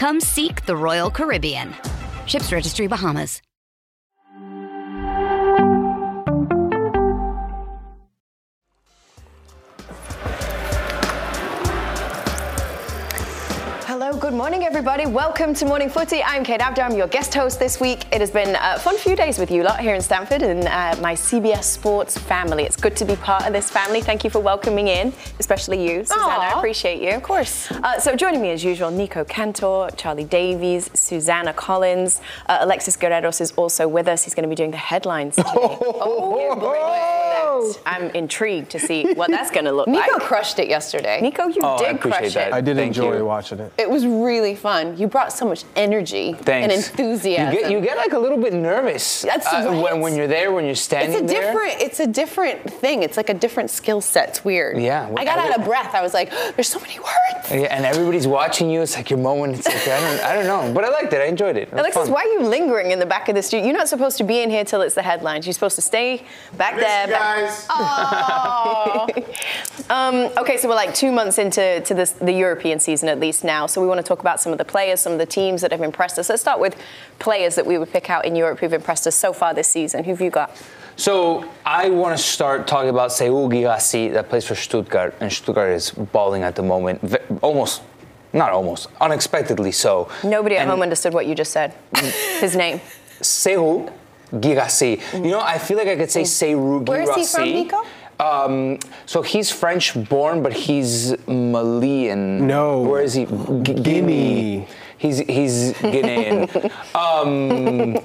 Come seek the Royal Caribbean. Ships Registry Bahamas. Good morning, everybody. Welcome to Morning Footy. I'm Kate Abdo. I'm your guest host this week. It has been a fun few days with you lot here in Stamford and uh, my CBS Sports family. It's good to be part of this family. Thank you for welcoming in, especially you, Susannah. I appreciate you. Of course. Uh, so, joining me as usual, Nico Cantor, Charlie Davies, Susannah Collins. Uh, Alexis Guerreros is also with us. He's going to be doing the headlines today. oh, I'm intrigued to see what that's going to look Nico like. Nico crushed it yesterday. Nico, you Oh, I did appreciate crush that. it. I did Thank enjoy you. watching it. It was really fun. You brought so much energy Thanks. and enthusiasm. You get, you get like a little bit nervous That's uh, right. when, when you're there, when you're standing it's a there. different. It's a different thing. It's like a different skill set. It's weird. Yeah. I got out of breath. I was like, "There's so many words." Yeah, and everybody's watching you. It's like your moment. It's like I don't, I don't know, but I liked it. I enjoyed it. it was Alexis, fun. why are you lingering in the back of the studio? You're not supposed to be in here till it's the headlines. You're supposed to stay back there. back- um, okay, so we're like two months into to this, the European season at least now. So we want to talk about some of the players, some of the teams that have impressed us. Let's start with players that we would pick out in Europe who've impressed us so far this season. Who've you got? So I want to start talking about Serhou Guirassy that plays for Stuttgart, and Stuttgart is balling at the moment. Almost, not almost, unexpectedly so. Nobody at And home understood what you just said. His name. Serhou Guirassy. Mm-hmm. You know, I feel like I could say mm-hmm. Serhou Guirassy. Where is he from, Nico? Um, so he's French born, but he's Malian. No. Where is he? G- Guinea. He's he's Guinean. um,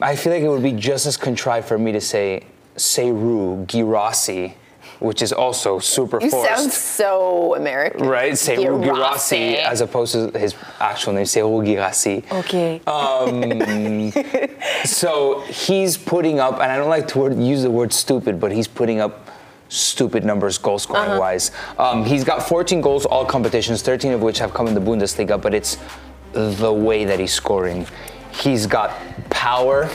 I feel like it would be just as contrived for me to say Serhou Guirassy, which is also super You forced. sound so American. Right, Serhou Guirassy, as opposed to his actual name, Serhou Guirassy. Okay. Um, so he's putting up, and I don't like to word, use the word stupid, but he's putting up stupid numbers goal scoring wise. Um, he's got 14 goals, all competitions, 13 of which have come in the Bundesliga, but it's the way that he's scoring. He's got power,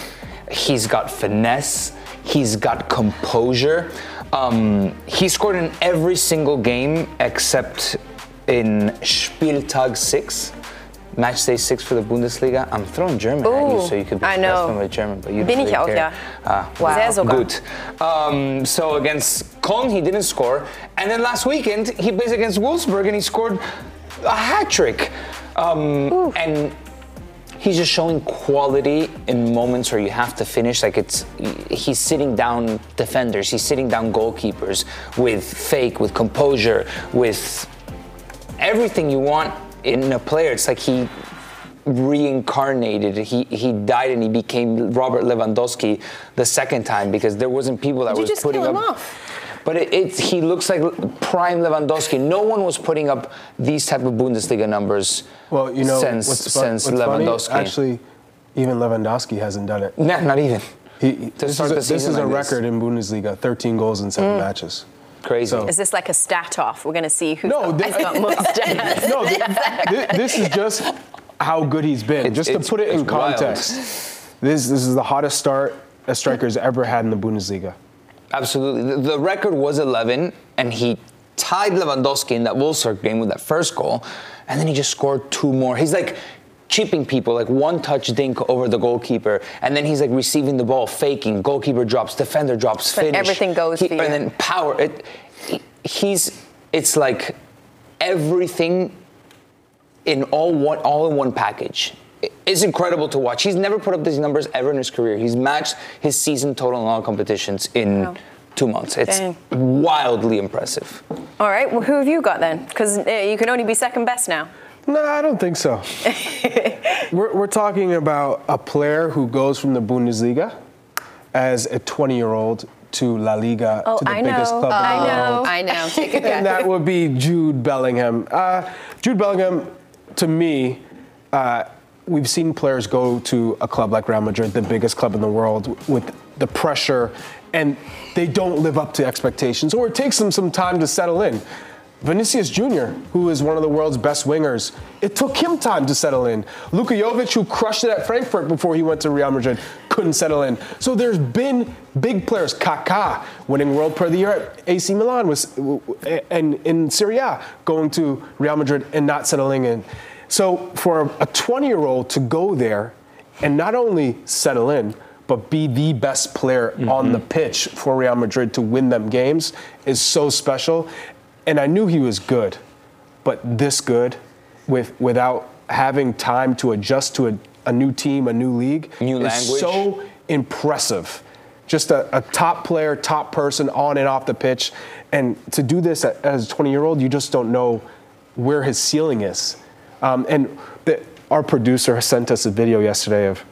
he's got finesse, he's got composure. Um, he scored in every single game except in Spieltag 6. Match day six for the Bundesliga. I'm throwing German at you, so you could be I know. German, but you Bin don't ich really auch, care. ja. Ah, Wow. Sehr sogar. Good. Um, so against Köln, he didn't score, and then last weekend he plays against Wolfsburg and he scored a hat trick. Um, and he's just showing quality in moments where you have to finish. Like it's, he's sitting down defenders, he's sitting down goalkeepers with fake, with composure, with everything you want in a player. It's like he reincarnated. He he died and he became Robert Lewandowski the second time because there wasn't people that you was putting him up. off? But it, it's he looks like prime Lewandowski. No one was putting up these type of Bundesliga numbers. Well, you know, since what's, fu- since what's funny? Lewandowski. Actually, even Lewandowski hasn't done it. Nah, not even. He, he- this is a, this season is a like this. record in Bundesliga: 13 goals in Mm. seven matches. Crazy. So- Is this like a stat off? We're going to see who's No, got, this- got most stats. No, th- th- this is just how good he's been. It's- just to put it in it's wild. context, this this is the hottest start a striker's ever had in the Bundesliga. Absolutely. The, the record was 11, and he tied Lewandowski in that Wolfsburg game with that first goal, and then he just scored two more. He's like chipping people, like one touch dink over the goalkeeper, and then he's like receiving the ball, faking, goalkeeper drops, defender drops, But finish. everything goes He-. And then power. It, he's, it's like everything in all one all in one package. Is incredible to watch. He's never put up these numbers ever in his career. He's matched his season total in all competitions in Wow. two months. It's Dang. wildly impressive. All right, well, who have you got then? Because uh, you can only be second best now. No, I don't think so. we're, we're talking about a player who goes from the Bundesliga as a 20 year old to La Liga Oh, to the I biggest know. club in I the know. world. I know. Take a And that would be Jude Bellingham. Uh, Jude Bellingham, to me, uh, we've seen players go to a club like Real Madrid, the biggest club in the world, with the pressure, and they don't live up to expectations, or it takes them some time to settle in. Vinicius Jr., who is one of the world's best wingers, it took him time to settle in. Luka Jovic, who crushed it at Frankfurt before he went to Real Madrid, couldn't settle in. So there's been big players. Kaká, winning World Player of the Year at AC Milan, was and in Serie A, going to Real Madrid and not settling in. So for a 20-year-old to go there and not only settle in, but be the best player on the mm-hmm. pitch for Real Madrid to win them games is so special. And I knew he was good, but this good with without having time to adjust to a, a new team, a new league, New is language. so impressive. Just a, a top player, top person on and off the pitch. And to do this as a 20 year old, you just don't know where his ceiling is. Um, and the, our producer sent us a video yesterday of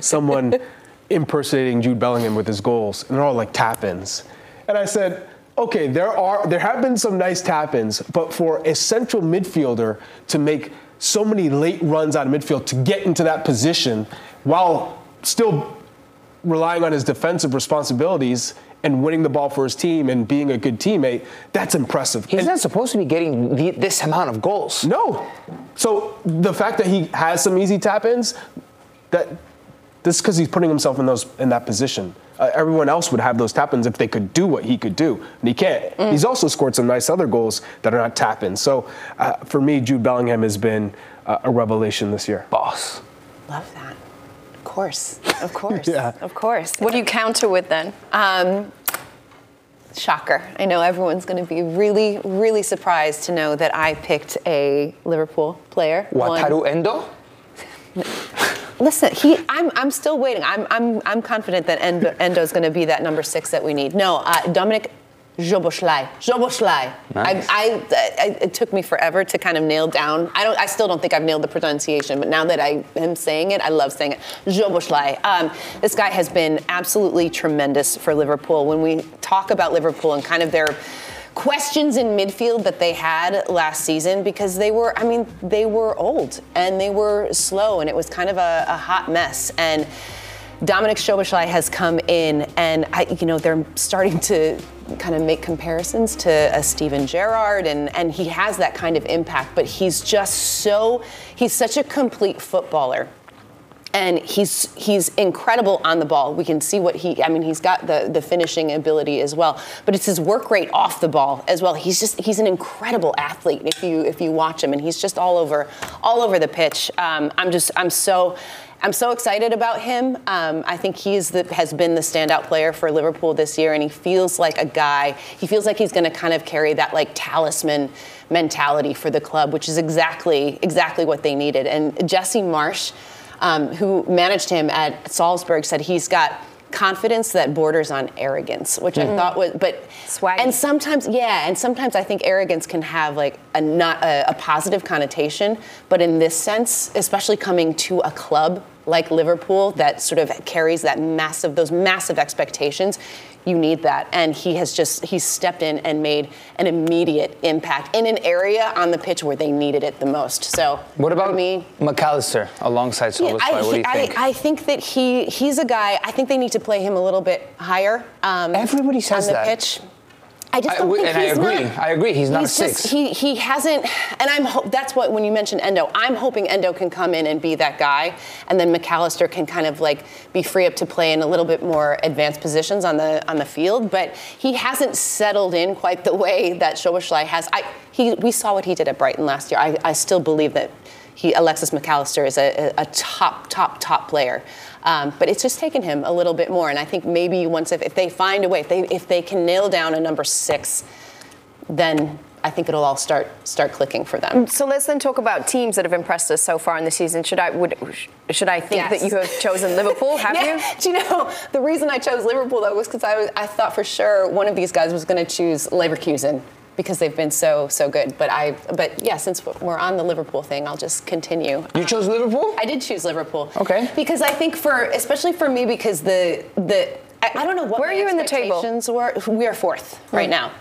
someone impersonating Jude Bellingham with his goals, and they're all like tap-ins. And I said, okay, there are there have been some nice tap-ins, but for a central midfielder to make so many late runs out of midfield to get into that position while still relying on his defensive responsibilities and winning the ball for his team and being a good teammate, that's impressive. He's And- not supposed to be getting the, this amount of goals. no. So the fact that he has some easy tap-ins, that this is because he's putting himself in those in that position. Uh, everyone else would have those tap-ins if they could do what he could do, and he can't. He's also scored some nice other goals that are not tap-ins. So uh, for me, Jude Bellingham has been uh, a revelation this year. Boss. Love that. Of course. Of course. Yeah. Of course. What do you counter with then? Um, shocker. I know everyone's going to be really, really surprised to know that I picked a Liverpool player. one- Wataru Endo? Listen, he. I'm. I'm still waiting. I'm. I'm. I'm confident that Endo, Endo's going to be that number six that we need. No, uh, Dominic Szoboszlai. Szoboszlai. Nice. I, I, I. It took me forever to kind of nail down. I don't. I still don't think I've nailed the pronunciation, but now that I am saying it, I love saying it. Szoboszlai. Um, this guy has been absolutely tremendous for Liverpool. When we talk about Liverpool and kind of their questions in midfield that they had last season because they were, I mean, they were old and they were slow and it was kind of a, a hot mess. And Dominic Szoboszlai has come in and I, you know, they're starting to kind of make comparisons to a Steven Gerrard and, and he has that kind of impact, but he's just so, he's such a complete footballer and he's he's incredible on the ball. We can see what he I mean he's got the the finishing ability as well, but it's his work rate off the ball as well. He's just he's an incredible athlete if you if you watch him and he's just all over all over the pitch. Um, I'm just I'm so I'm so excited about him. Um, I think he's the, has been the standout player for Liverpool this year, and he feels like a guy. He feels like he's going to kind of carry that like talisman mentality for the club, which is exactly exactly what they needed. And Jesse Marsh um, who managed him at Salzburg, said he's got confidence that borders on arrogance, which I thought was, but Swaggy. and sometimes, yeah, and sometimes I think arrogance can have like a not a, a positive connotation, but in this sense, especially coming to a club like Liverpool that sort of carries that massive, those massive expectations, you need that. And he has just he's stepped in and made an immediate impact in an area on the pitch where they needed it the most. So What about me? Mac Allister alongside Yeah, I, what do you I- think? I, think that he he's a guy. I think they need to play him a little bit higher. Um, Everybody says on the that. pitch. I just don't think and I agree. not. I agree. He's not a just- six. he he hasn't, and I'm. Ho- that's what when you mentioned Endo, I'm hoping Endo can come in and be that guy, and then Mac Allister can kind of like be free up to play in a little bit more advanced positions on the on the field. But he hasn't settled in quite the way that Szoboszlai has. I he we saw what he did at Brighton last year. I, I still believe that he Alexis Mac Allister is a, a, top top top player. Um, but it's just taken him a little bit more, and I think maybe once if, if they find a way, if they if they can nail down a number six, then I think it'll all start start clicking for them. So let's then talk about teams that have impressed us so far in the season. Should I would should I think Yes. that you have chosen Liverpool? Have yeah. you? Do you know the reason I chose Liverpool though was because I was I thought for sure one of these guys was going to choose Leverkusen because they've been so so good. But I but yeah, since we're on the Liverpool thing, I'll just continue. You chose Liverpool? I did choose Liverpool. Okay. Because I think for especially for me because the the I, I don't know what Where are you in the table? Were. We are fourth right now.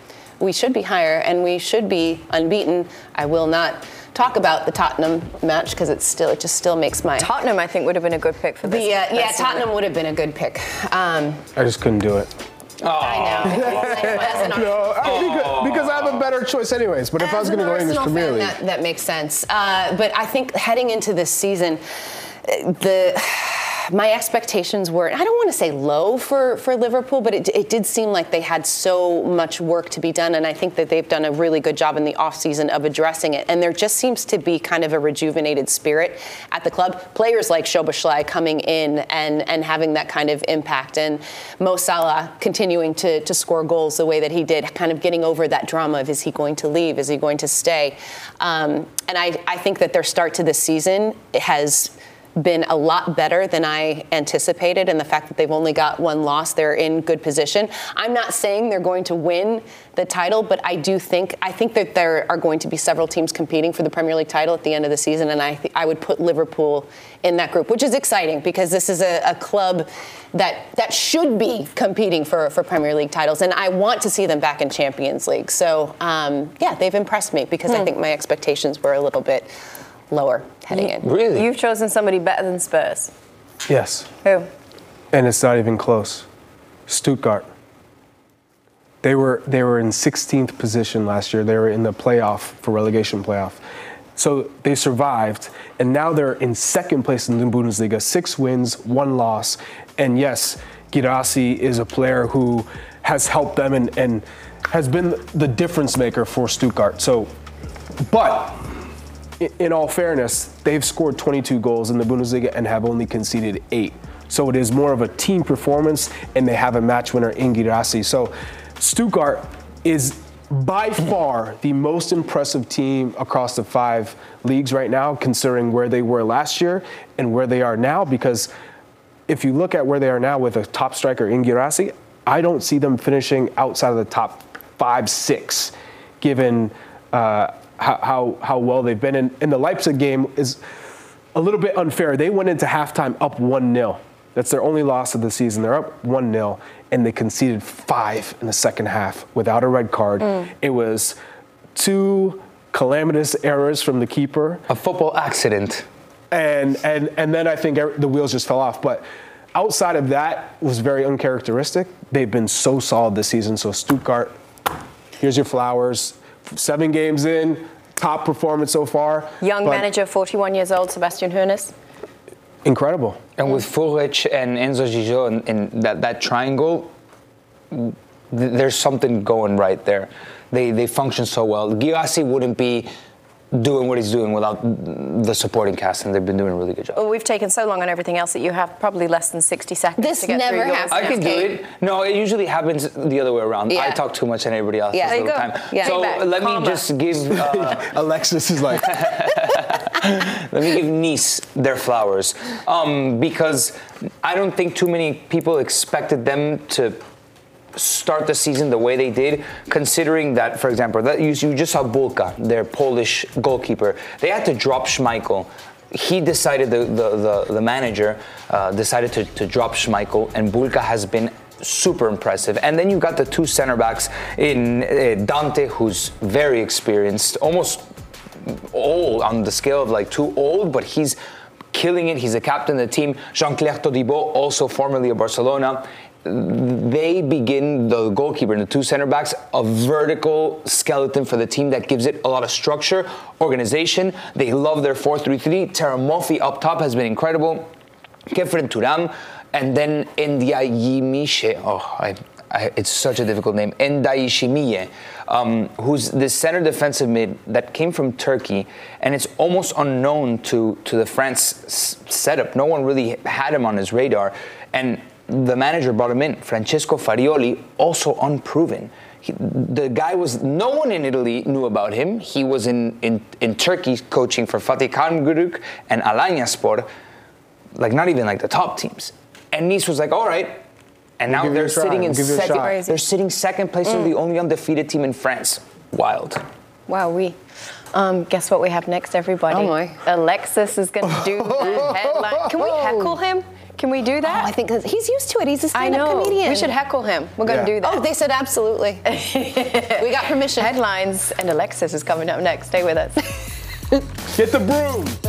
We should be higher and we should be unbeaten. I will not talk about the Tottenham match because it's still it just still makes my Tottenham, I think, would have been a good pick for this. the uh, yeah Tottenham would have been a good pick. Um, I just couldn't do it. I know. As No, I- because, because I have a better choice, anyways. But if I was going to go English Premier League, That, that makes sense. Uh, but I think heading into this season, uh, the my expectations were I don't want to say low for, for Liverpool, but it, it did seem like they had so much work to be done, and I think that they've done a really good job in the offseason of addressing it. And there just seems to be kind of a rejuvenated spirit at the club. Players like Szoboszlai coming in and, and having that kind of impact, and Mo Salah continuing to, to score goals the way that he did, kind of getting over that drama of is he going to leave, is he going to stay? Um, and I, I think that their start to this season has been a lot better than I anticipated, and the fact that they've only got one loss, they're in good position. I'm not saying they're going to win the title, but I do think I think that there are going to be several teams competing for the Premier League title at the end of the season, and I th- I would put Liverpool in that group, which is exciting because this is a, a club that that should be competing for for Premier League titles, and I want to see them back in Champions League. So um, yeah, they've impressed me because I think my expectations were a little bit lower heading in. Really? You've chosen somebody better than Spurs. yes, Who? and it's not even close. Stuttgart. They were they were in 16th position last year. They were in the playoff for relegation playoff. So they survived, and now they're in second place in the Bundesliga, six wins, one loss. And yes, Guirassy is a player who has helped them and, and has been the difference maker for Stuttgart. So, but i- in all fairness, they've scored 22 goals in the Bundesliga and have only conceded eight. So it is more of a team performance, and they have a match winner in Guirassy. So Stuttgart is by far the most impressive team across the five leagues right now, considering where they were last year and where they are now. Because if you look at where they are now with a top striker in Guirassy, I don't see them finishing outside of the top five, six, given uh, how, how, how well they've been. And, and the Leipzig game is a little bit unfair. They went into halftime up 1 0. That's their only loss of the season. They're up 1 0, and they conceded five in the second half without a red card. It was two calamitous errors from the keeper A football accident. and and and then I think er- the wheels just fell off. But outside of that, was very uncharacteristic. They've been so solid this season. So Stuttgart, here's your flowers. Seven games in, top performance so far. Young but manager, 41 years old, Sebastian Hoeneß. incredible. And with Führich and Enzo Gigio and, and that, that triangle, th- there's something going right there. They, they function so well. Guirassy wouldn't be doing what he's doing without the supporting cast, and they've been doing a really good job. Well, we've taken so long on everything else that you have probably less than 60 seconds This to get never through yours. happens. I could do it. No, it usually happens the other way around. I talk too much and everybody else Yeah. has There a little time. Yeah. So Take back. let me Comma. just give uh, Alexis is like, let me give Nice their flowers um, because I don't think too many people expected them to start the season the way they did, considering that, for example, that you, you just saw Bulka, their Polish goalkeeper. They had to drop Schmeichel. He decided, the, the, the, the manager uh, decided to, to drop Schmeichel, and Bulka has been super impressive. And then you got the two center backs in uh, Dante, who's very experienced, almost old on the scale of like too old, but he's killing it. He's a captain of the team. Jean-Clair Todibo, also formerly of Barcelona. They begin the goalkeeper and the two center backs a vertical skeleton for the team that gives it a lot of structure, organization. They love their 4-3-3. Terem Moffi up top has been incredible. Khéphren Thuram, and then Ndiaye Oh, I, I, it's such a difficult name. Ndayishimiye, um, who's the center defensive mid that came from Turkey, and it's almost unknown to, to the France s- setup. No one really had him on his radar, and the manager brought him in, Francesco Farioli, also unproven. He, the guy was no one in Italy knew about him. He was in in, in Turkey coaching for Fatih Karagümrük and Alanyaspor, like not even like the top teams. And Nice was like, all right. And now give you they're sitting in We'll give you a second. shot. They're sitting second place. They're the only undefeated team in France. Wild. Wow, we. Um, guess what we have next, everybody? Oh, my. Alexis is going to do the headline. Can we heckle him? Can we do oh, that? Oh, I think 'cause he's used to it. He's a stand-up know. comedian. We should heckle him. We're going to Yeah. do that. Oh, they said absolutely. we got permission. Headlines and Alexis is coming up next. Stay with us. Get the broom.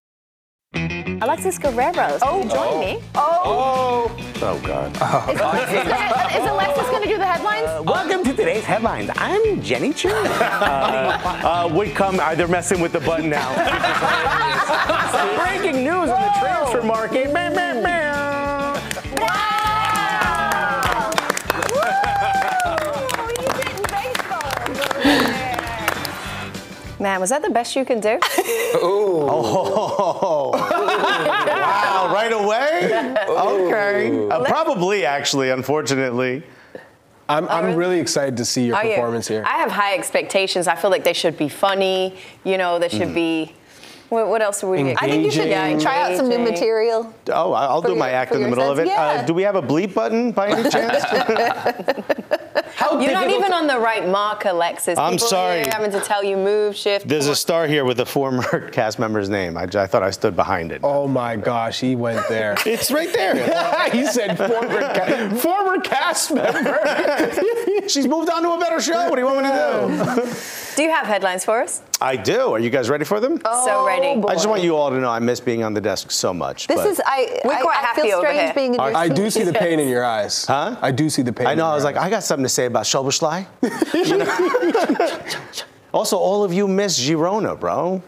Alexis Guerrero. Oh, join me. Oh Oh, God. Is Alexis going to do the headlines? Welcome to today's headlines. I'm Jenny Chu. uh, uh, would come. Uh, they're messing with the button now. Some breaking news on the transfer market. Man, was that the best you can do? Oh. wow, right away? Okay. Uh, probably, actually, unfortunately. I'm, I'm really excited to see your Are you? performance here. I have high expectations. I feel like they should be funny. You know, they should be. What, what else would we? Do? I think you should Engaging. try out some new material. Oh, I- I'll For do my your- act in the your middle of it. sense, Uh, do we have a bleep button by any chance? You're not even on the right mark, Alexis. I'm People sorry. Here having to tell you move, shift. There's a star here with a former cast member's name. I, I thought I stood behind it. oh my gosh, he went there. It's right there. he said former, ca- former cast member. She's moved on to a better show. What do you want me to do? Do you have headlines for us? I do. Are you guys ready for them? Oh, so ready. I just want you all to know I miss being on the desk so much. This but- is I. We're I, quite I happy feel over strange here. being in your I do see the pain in your eyes. Huh? I do see the pain. I know. in I was your like, eyes. I got something to say about Schoberschlei. You know? also, all of you miss Girona, bro.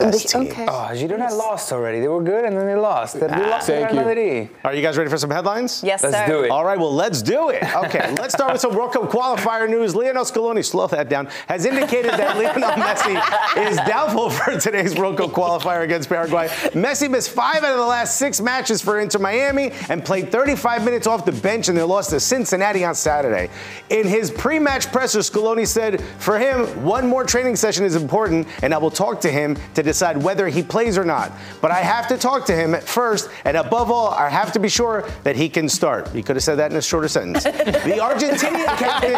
Best team. Okay. Oh, Girona lost already. They were good and then they lost. They ah. lost to Thank you. Madrid. Are you guys ready for some headlines? Yes, Let's sir. do it. All right, well, let's do it. Okay, let's start with some World Cup qualifier news. Lionel Scaloni, slow that down, has indicated that Lionel Messi is doubtful for today's World Cup qualifier against Paraguay. Messi missed five out of the last six matches for Inter Miami and played 35 minutes off the bench in their loss to Cincinnati on Saturday. In his pre-match presser, Scaloni said, for him, one more training session is important, and I will talk to him to decide whether he plays or not. But I have to talk to him first, and above all, I have to be sure that he can start. He could have said that in a shorter sentence. the Argentinian captain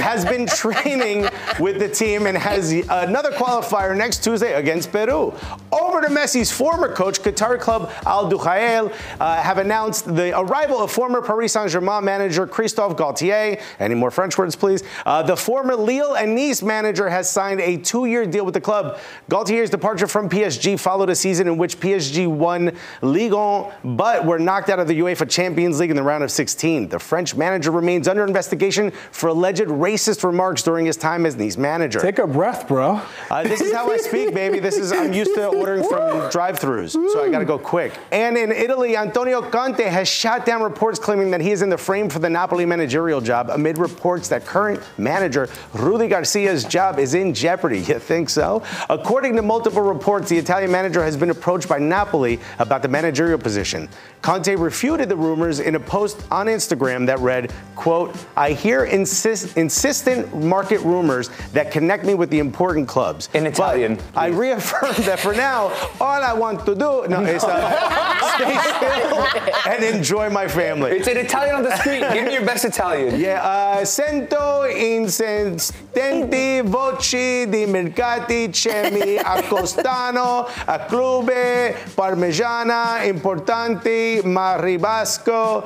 has been training with the team and has another qualifier next Tuesday against Peru. Over to Messi's former coach, Qatar club Al Duhail, uh, have announced the arrival of former Paris Saint-Germain manager Christophe Galtier. Any more French words, please? Uh, the former Lille and Nice manager has signed a two-year deal with the club. Galtier's departure from PSG followed a season in which PSG won Ligue 1, but were knocked out of the UEFA Champions League in the round of 16. The French manager remains under investigation for alleged racist remarks during his time as Nice manager. Take a breath, bro. Uh, this is how I speak, baby. This is I'm used to ordering from drive-throughs, so I got to go quick. And in Italy, Antonio Conte has shot down reports claiming that he is in the frame for the Napoli managerial job amid reports that current manager Rudi Garcia's job is in jeopardy. You think so? According to multiple reports, the Italian manager has been approached by Napoli about the managerial position. Conte refuted the rumors in a post on Instagram that read, quote, I hear insist- insistent market rumors that connect me with the important clubs. In Italian, I reaffirm that for now, all I want to do no, is uh, stay still and enjoy my family. It's in Italian on the screen. Give me your best Italian. Yeah, uh, sento insistenti voci di mercati cemi accostano a clube parmigiana importanti Maribasco,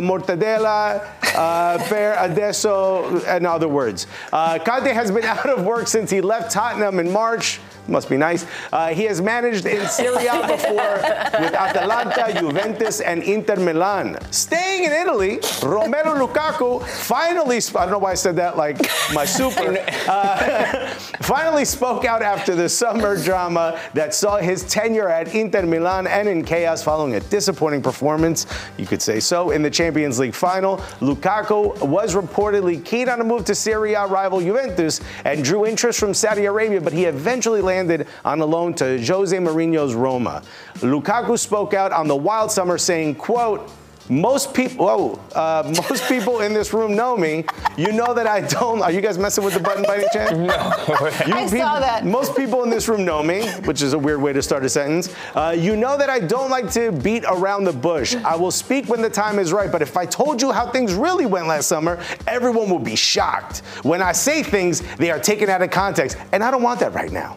mortadella uh, per adesso in other words. Uh, Conte has been out of work since he left Tottenham in March must be nice. Uh, he has managed in Serie A before with Atalanta, Juventus, and Inter Milan. Staying in Italy, Romelu Lukaku finally, sp- I don't know why I said that like my super, uh, finally spoke out after the summer drama that saw his tenure at Inter Milan and in chaos following a disappointing performance, you could say so, in the Champions League final. Lukaku was reportedly keen on a move to Serie A rival Juventus and drew interest from Saudi Arabia, but he eventually landed on a loan to Jose Mourinho's Roma. Lukaku spoke out on the wild summer saying, quote, most people, whoa, uh, most people in this room know me. You know that I don't. Are you guys messing with the button by any chance? No. I saw that. Most people in this room know me, which is a weird way to start a sentence. Uh, you know that I don't like to beat around the bush. I will speak when the time is right. But if I told you how things really went last summer, everyone would be shocked. When I say things, they are taken out of context, and I don't want that right now.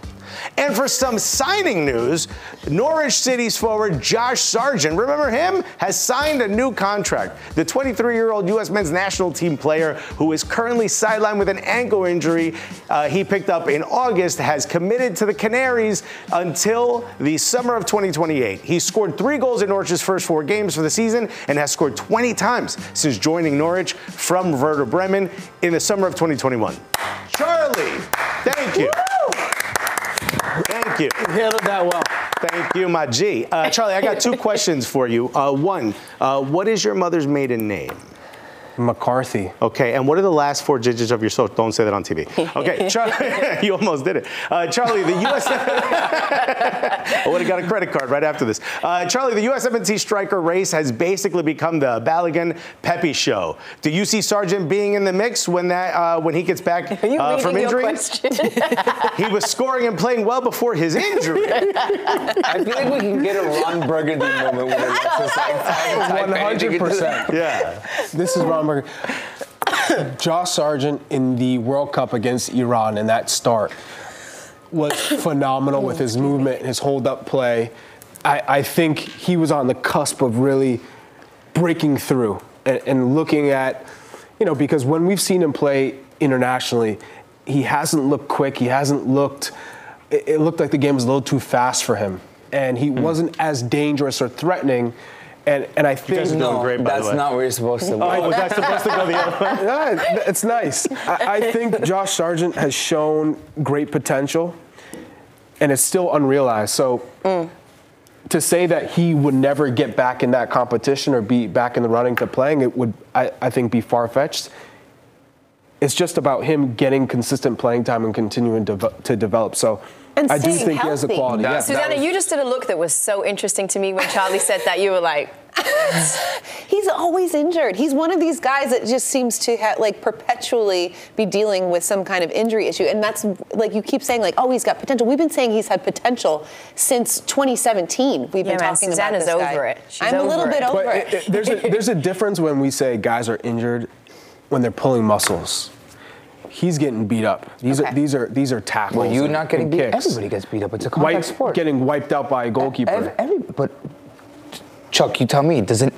And for some signing news, Norwich City's forward Josh Sargent, remember him, has signed a new contract. The 23 year old U.S. men's national team player, who is currently sidelined with an ankle injury uh, he picked up in August, has committed to the Canaries until the summer of 2028. He scored three goals in Norwich's first four games for the season and has scored 20 times since joining Norwich from Werder Bremen in the summer of 2021. Charlie, thank you. Thank you. Handled that well. Thank you, my G. Uh, Charlie, I got two questions for you. Uh, one, uh, what is your mother's maiden name? McCarthy. Okay, and what are the last four digits of your social? Don't say that on TV. Okay, Charlie, you almost did it. Uh, Charlie, the U.S. I would have got a credit card right after this. Uh, Charlie, the USMNT striker race has basically become the Balogun Pepi show. Do you see Sargent being in the mix when that uh, when he gets back Are you uh, from injury? question? he was scoring and playing well before his injury. I feel like we can get a Ron Burgundy moment where it lets us like type anything into the- 100%. yeah. This is Ron Burger. Josh Sargent in the World Cup against Iran in that start was phenomenal with his movement, his hold up play. I, I think he was on the cusp of really breaking through and, and looking at, you know, because when we've seen him play internationally, he hasn't looked quick. He hasn't looked, it, it looked like the game was a little too fast for him. And he hmm. wasn't as dangerous or threatening. And, and I think guys are doing great, by the That's way. not where you're supposed to look. Oh, was I supposed to go the other way? yeah, it's nice. I, I think Josh Sargent has shown great potential, and it's still unrealized. So mm. to say that he would never get back in that competition or be back in the running to playing, it would I, I think be far fetched. It's just about him getting consistent playing time and continuing to, to develop. So And I do staying think he has the healthy. quality. That- yeah. Susannah, was- you just did a look that was so interesting to me when Charlie said that. You were like, He's always injured. He's one of these guys that just seems to ha- like perpetually be dealing with some kind of injury issue, and that's like you keep saying like, oh, he's got potential. We've been saying he's had potential since 2017. We've been Yeah, man, talking Susannah's about this guy. over it. She's I'm a little over bit over But it. it- it- there's, a, there's a difference when we say guys are injured when they're pulling muscles. He's getting beat up. These Okay. are these are these are tackles. Well, you're not getting beat. kicks. Everybody gets beat up. It's a contact Wipe- sport. Getting wiped out by a goalkeeper. Every, every, but Chuck, you tell me, doesn't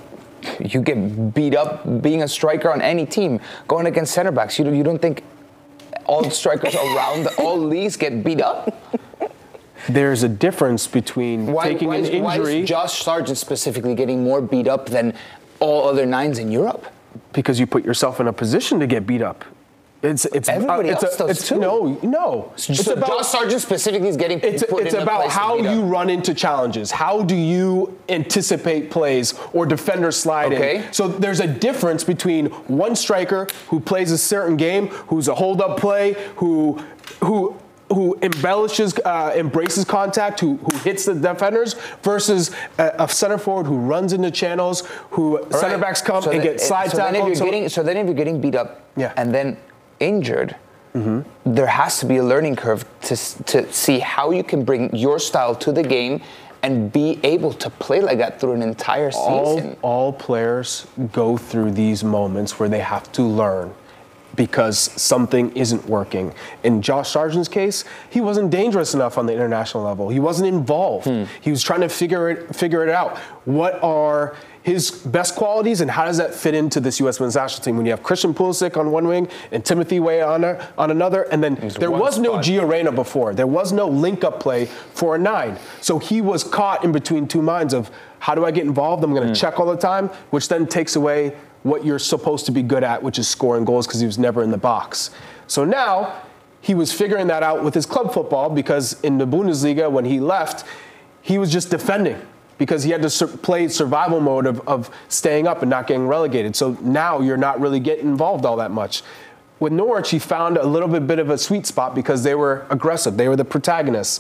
you get beat up being a striker on any team going against center backs? You don't, you don't think all strikers around the, all leagues get beat up? There's a difference between Why, taking why an is, why is Josh Sargent specifically getting more beat up than all other nines in Europe? because you put yourself in a position to get beat up. It's it's Everybody it's else does it's, too. No, no. It's so about Josh Sargent specifically is getting it's, put it's in a about how up. you run into challenges. How do you anticipate plays or defender sliding? Okay. So there's a difference between one striker who plays a certain game, who's a hold-up play, who who who embellishes, uh, embraces contact, who, who hits the defenders, versus a, a center forward who runs into channels, who All center right. backs come So and then- get slide so tackled. you're So- getting, so then if you're getting beat up Yeah. and then injured, there has to be a learning curve to, to see how you can bring your style to the game and be able to play like that through an entire all, season. all players go through these moments where they have to learn because something isn't working. In Josh Sargent's case, he wasn't dangerous enough on the international level. He wasn't involved. Hmm. He was trying to figure it figure it out. What are his best qualities and how does that fit into this U.S. men's national team when you have Christian Pulisic on one wing and Timothy Weah on, a, on another, and then there one was no spot. Gio Reyna before. There was no link-up play for a nine. So he was caught in between two minds of how do I get involved? I'm going to hmm. check all the time, which then takes away what you're supposed to be good at, which is scoring goals because he was never in the box. So now he was figuring that out with his club football because in the Bundesliga, when he left, he was just defending because he had to sur- play survival mode of, of staying up and not getting relegated. So now you're not really getting involved all that much. With Norwich, he found a little bit, bit of a sweet spot because they were aggressive. They were the protagonists.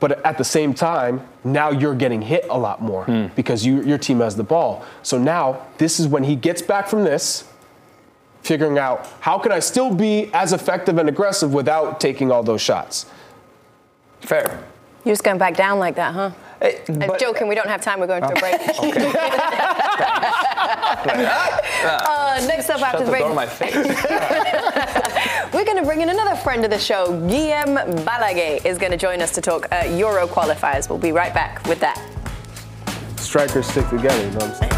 But at the same time, now you're getting hit a lot more because you, your team has the ball. So now this is when he gets back from this, figuring out how can I still be as effective and aggressive without taking all those shots. Fair. You're just going back down like that, huh? Eh, I'm joking. We don't have time. We're going to a break. uh, next up after Shut the the break, we're going to bring in another friend of the show. Guillem Balague is going to join us to talk uh, Euro qualifiers. We'll be right back with that. Strikers stick together, you know what I'm saying?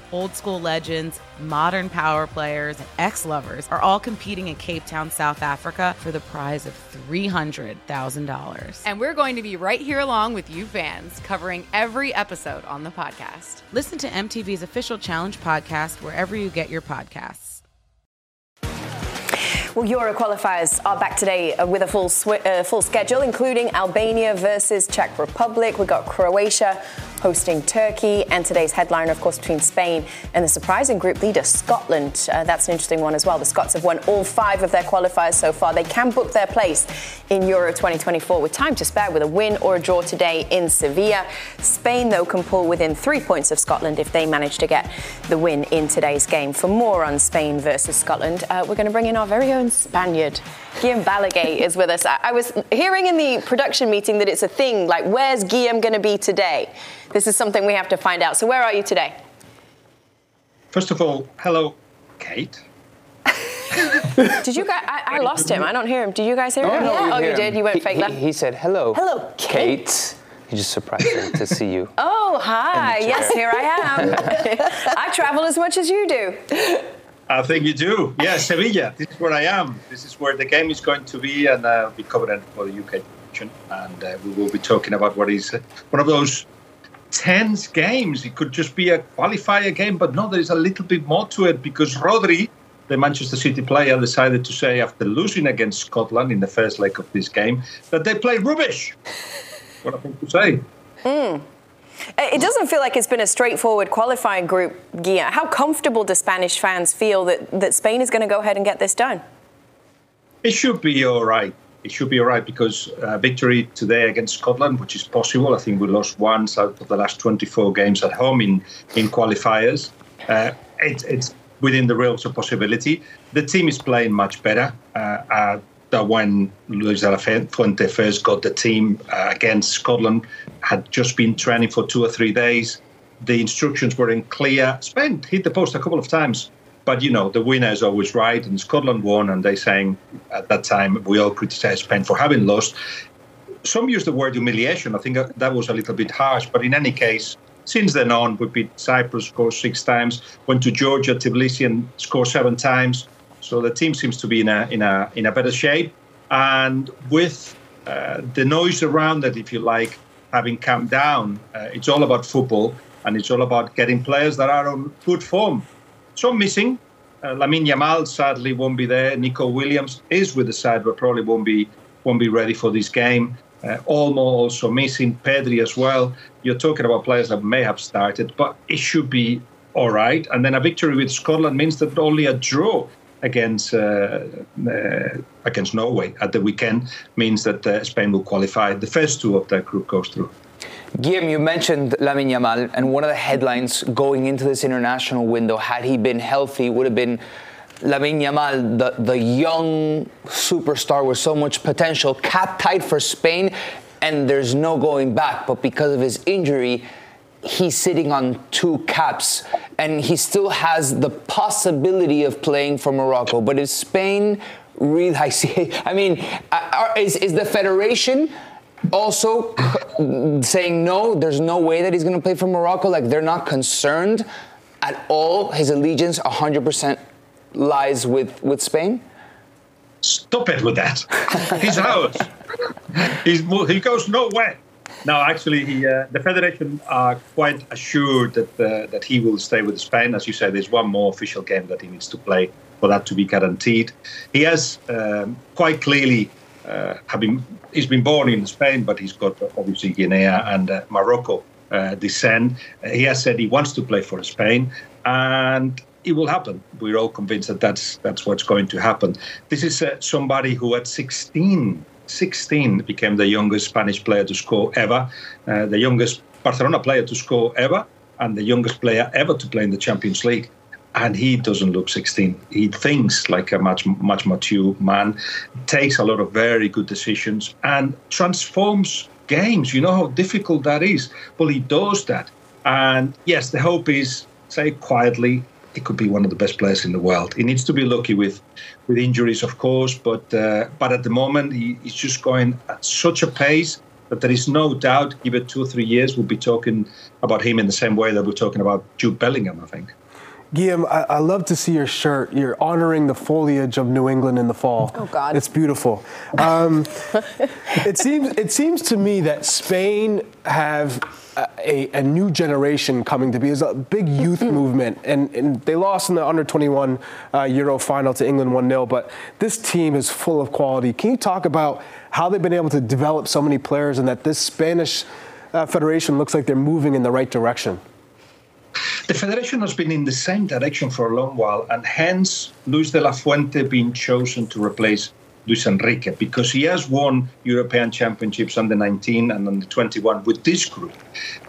Old school legends, modern power players, and ex lovers are all competing in Cape Town, South Africa for the prize of $300,000. And we're going to be right here along with you fans, covering every episode on the podcast. Listen to MTV's official Challenge podcast wherever you get your podcasts. Well, Euro qualifiers are back today with a full swi- uh, full schedule, including Albania versus Czech Republic. We've got Croatia hosting Turkey, and today's headliner, of course, between Spain and the surprising group leader Scotland. Uh, that's an interesting one as well. The Scots have won all five of their qualifiers so far. They can book their place in Euro 2024 with time to spare, with a win or a draw today in Sevilla. Spain, though, can pull within three points of Scotland if they manage to get the win in today's game. For more on Spain versus Scotland, uh, we're going to bring in our very own Spaniard. Guillem Balague is with us. I, I was hearing in the production meeting that it's a thing, like, where's Guillem going to be today? This is something we have to find out. So, where are you today? First of all, hello, Kate. Did you guys? I, I lost him. I don't hear him. Did you guys hear him? no, we oh, you did. You went He- fake he, left. he said, hello. Hello, Kate. Kate. He just surprised her to see you. Oh, hi. Yes, here I am. I travel as much as you do. I think you do. Yeah, Sevilla. This is where I am. This is where the game is going to be, and I'll be covering for the UK edition. And uh, we will be talking about what is one of those tense games. It could just be a qualifier game, but no, there is a little bit more to it because Rodri, the Manchester City player, decided to say after losing against Scotland in the first leg of this game that they played rubbish. what I think to say. Mm. It doesn't feel like it's been a straightforward qualifying group, Gia. How comfortable do Spanish fans feel that, that Spain is going to go ahead and get this done? It should be all right. It should be all right because uh, victory today against Scotland, which is possible. I think we lost once out of the last 24 games at home in in qualifiers. Uh, it, it's within the realms of possibility. The team is playing much better. Uh, uh, that when Luis de la Fuente first got the team uh, against Scotland, had just been training for two or three days. The instructions were in clear. Spain hit the post a couple of times, but you know the winner is always right, and Scotland won. And they saying at that time we all criticised Spain for having lost. Some use the word humiliation. I think that was a little bit harsh, but in any case, since then on, we beat Cyprus, scored six times. Went to Georgia, Tbilisi, and scored seven times. So the team seems to be in a in a in a better shape. And with uh, the noise around it, if you like, having calmed down, uh, it's all about football and it's all about getting players that are on good form. Some missing. Uh, Lamine Yamal sadly won't be there. Nico Williams is with the side, but probably won't be won't be ready for this game. Uh, Olmo also missing, Pedri as well. You're talking about players that may have started, but it should be all right. And then a victory with Scotland means that only a draw against uh, uh, against Norway at the weekend means that uh, Spain will qualify. The first two of that group goes through. Guillem, you mentioned Lamine Yamal, and one of the headlines going into this international window, had he been healthy, would have been Lamine Yamal, the, the young superstar with so much potential, cap tight for Spain, and there's no going back. But because of his injury, he's sitting on two caps, and he still has the possibility of playing for Morocco. But is Spain really? I see. I mean, uh, is, is the federation? also saying no, there's no way that he's going to play for Morocco. Like they're not concerned at all. His allegiance 100% lies with, with Spain. Stop it with that. He's ours. He's, he goes nowhere. No, actually, he, uh, the federation are quite assured that uh, that he will stay with Spain. As you said, there's one more official game that he needs to play for that to be guaranteed. He has um, quite clearly uh, he's been born in Spain, but he's got obviously Guinea and uh, Morocco uh, descent. he has said he wants to play for Spain, and it will happen. We're all convinced that that's that's what's going to happen. This is uh, somebody who at 16, 16 became the youngest Spanish player to score ever, uh, the youngest Barcelona player to score ever, and the youngest player ever to play in the Champions League and he doesn't look 16. He thinks like a much much mature man, takes a lot of very good decisions, and transforms games. You know how difficult that is. Well, he does that, and yes, the hope is say quietly. He could be one of the best players in the world. He needs to be lucky with, with injuries, of course, but uh, but at the moment he, he's just going at such a pace that there is no doubt. Give it two or three years, we'll be talking about him in the same way that we're talking about Jude Bellingham. I think. Guillem, I, I, love to see your shirt. You're honoring the foliage of New England in the fall. Oh God, it's beautiful. Um, it seems it seems to me that Spain have a, a, new generation coming to be. There's a big youth movement, and, and, they lost in the under 21 uh, Euro final to England 1 0. But this team is full of quality. Can you talk about how they've been able to develop so many players, and that this Spanish uh, federation looks like they're moving in the right direction? The federation has been in the same direction for a long while, and hence Luis de la Fuente being chosen to replace Luis Enrique because he has won European Championships under 19 and under 21 with this group.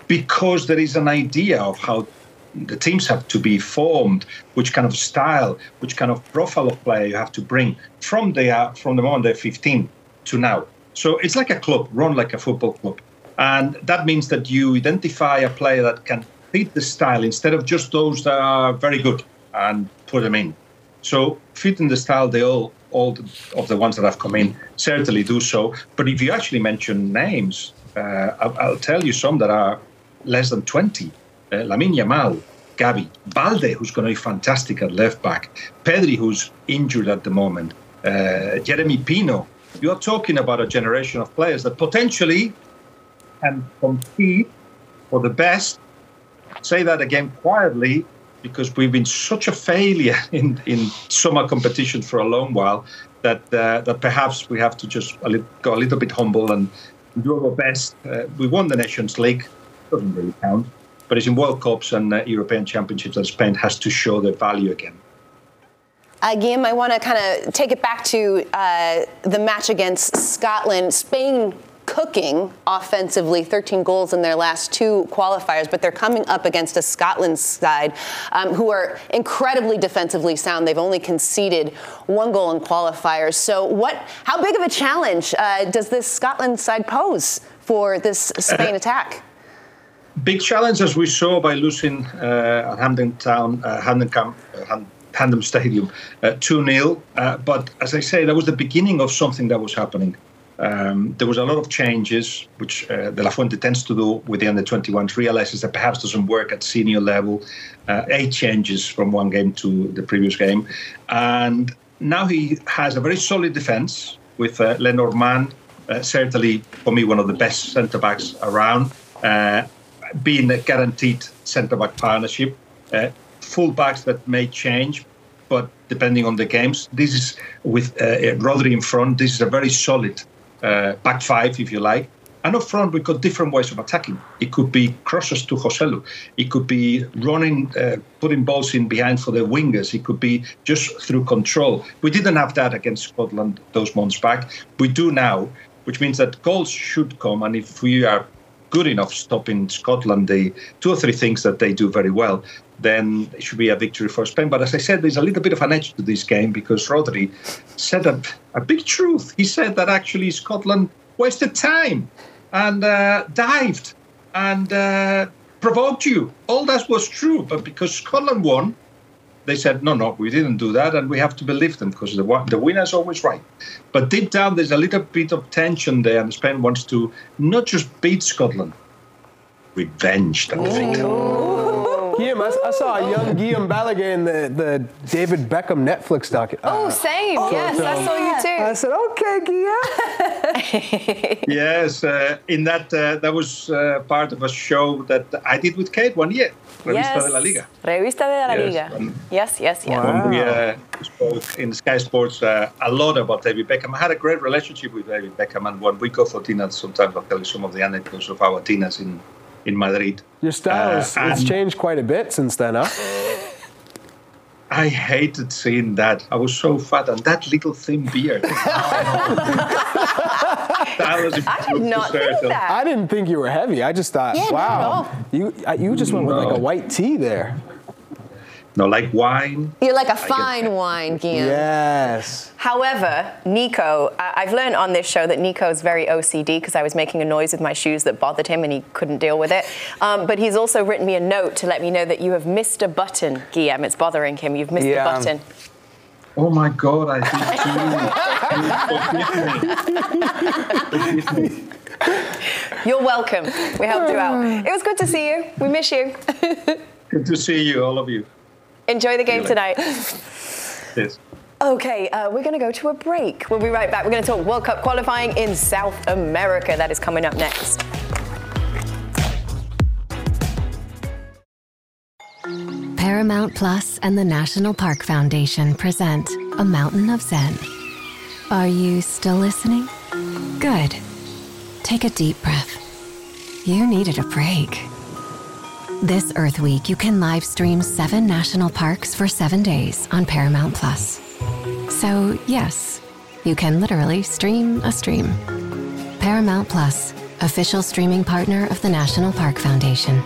Because there is an idea of how the teams have to be formed, which kind of style, which kind of profile of player you have to bring from the uh, from the moment they're 15 to now. So it's like a club, run like a football club, and that means that you identify a player that can fit the style instead of just those that are very good and put them in. So fitting the style, they all all of the ones that have come in certainly do so. But if you actually mention names, uh, I'll, I'll, tell you some that are less than 20. Uh, Lamine Yamal, Gavi, Balde, who's going to be fantastic at left back, Pedri, who's injured at the moment, uh, Yeremy Pino. You're talking about a generation of players that potentially can compete for the best say that again quietly because we've been such a failure in, in summer competition for a long while that uh, that perhaps we have to just a go a little bit humble and do our best. Uh, we won the Nations League, doesn't really count, but it's in World Cups and uh, European Championships that Spain has to show their value again. Again, I want to kind of take it back to uh, the match against Scotland. Spain cooking offensively, 13 goals in their last two qualifiers, but they're coming up against a Scotland side um, who are incredibly defensively sound. They've only conceded one goal in qualifiers. So, what? How big of a challenge uh, does this Scotland side pose for this Spain attack? Big challenge, as we saw by losing uh, at Hampden Town, uh, Camp, uh, Stadium, uh, 2 0. Uh, but as I say, that was the beginning of something that was happening Um, there was a lot of changes, which uh, De La Fuente tends to do with the under 21s, realizes that perhaps doesn't work at senior level. Uh, eight changes from one game to the previous game. And now he has a very solid defense with uh, Le Normand, uh, certainly for me, one of the best centre backs around, uh, being a guaranteed centre back partnership. Uh, full backs that may change, but depending on the games, this is with uh, Rodri in front. This is a very solid uh, back five, if you like. And up front, we've got different ways of attacking. It could be crosses to Joselu. It could be running, uh, putting balls in behind for the wingers. It could be just through control. We didn't have that against Scotland those months back. We do now, which means that goals should come. And if we are good enough stopping Scotland, the two or three things that they do very well, then it should be a victory for Spain. But as I said, there's a little bit of an edge to this game because Rodri said a, a big truth. He said that actually Scotland wasted time and uh, dived and uh, provoked you. All that was true, but because Scotland won, they said, no, no, we didn't do that, and we have to believe them because the, the winner is always right. But deep down, there's a little bit of tension there, and Spain wants to not just beat Scotland, revenge them. Guillem, I, I, saw a young Guillem Balague in the, the David Beckham Netflix doc. Uh, oh, same. Oh, yes, I saw you too. I said, okay, Guillem. yes, uh, in that uh, that was uh, part of a show that I did with Kate one year. Revista yes. de la Liga. Revista de la Liga. Yes, yes, yes. Wow. We uh, spoke in Sky Sports uh, a lot about David Beckham. I had a great relationship with David Beckham, and when we go for dinners, sometimes I'll tell you some of the anecdotes of our dinners in in Madrid. Your style has uh, changed quite a bit since then, huh? I hated seeing that. I was so fat and that little thin beard. that was I did not think that. I didn't think you were heavy. I just thought, yeah, wow, you you just went no. with like a white tee there. No, like wine. You're like a fine wine, Guillem. Yes. However, Nico, I've learned on this show that Nico is very OCD because I was making a noise with my shoes that bothered him and he couldn't deal with it. Um, but he's also written me a note to let me know that you have missed a button, Guillem. It's bothering him. You've missed yeah. a button. Oh my God, I did too. You're welcome. We helped you out. It was good to see you. We miss you. good to see you, all of you. Enjoy the game tonight. Yes. Okay, uh, we're going to go to a break. We'll be right back. We're going to talk World Cup qualifying in South America. That is coming up next. Paramount Plus and the National Park Foundation present A Mountain of Zen. Are you still listening? Good. Take a deep breath. You needed a break. This Earth Week, you can live stream seven national parks for seven days on Paramount Plus. So, yes, you can literally stream a stream. Paramount Plus, official streaming partner of the National Park Foundation.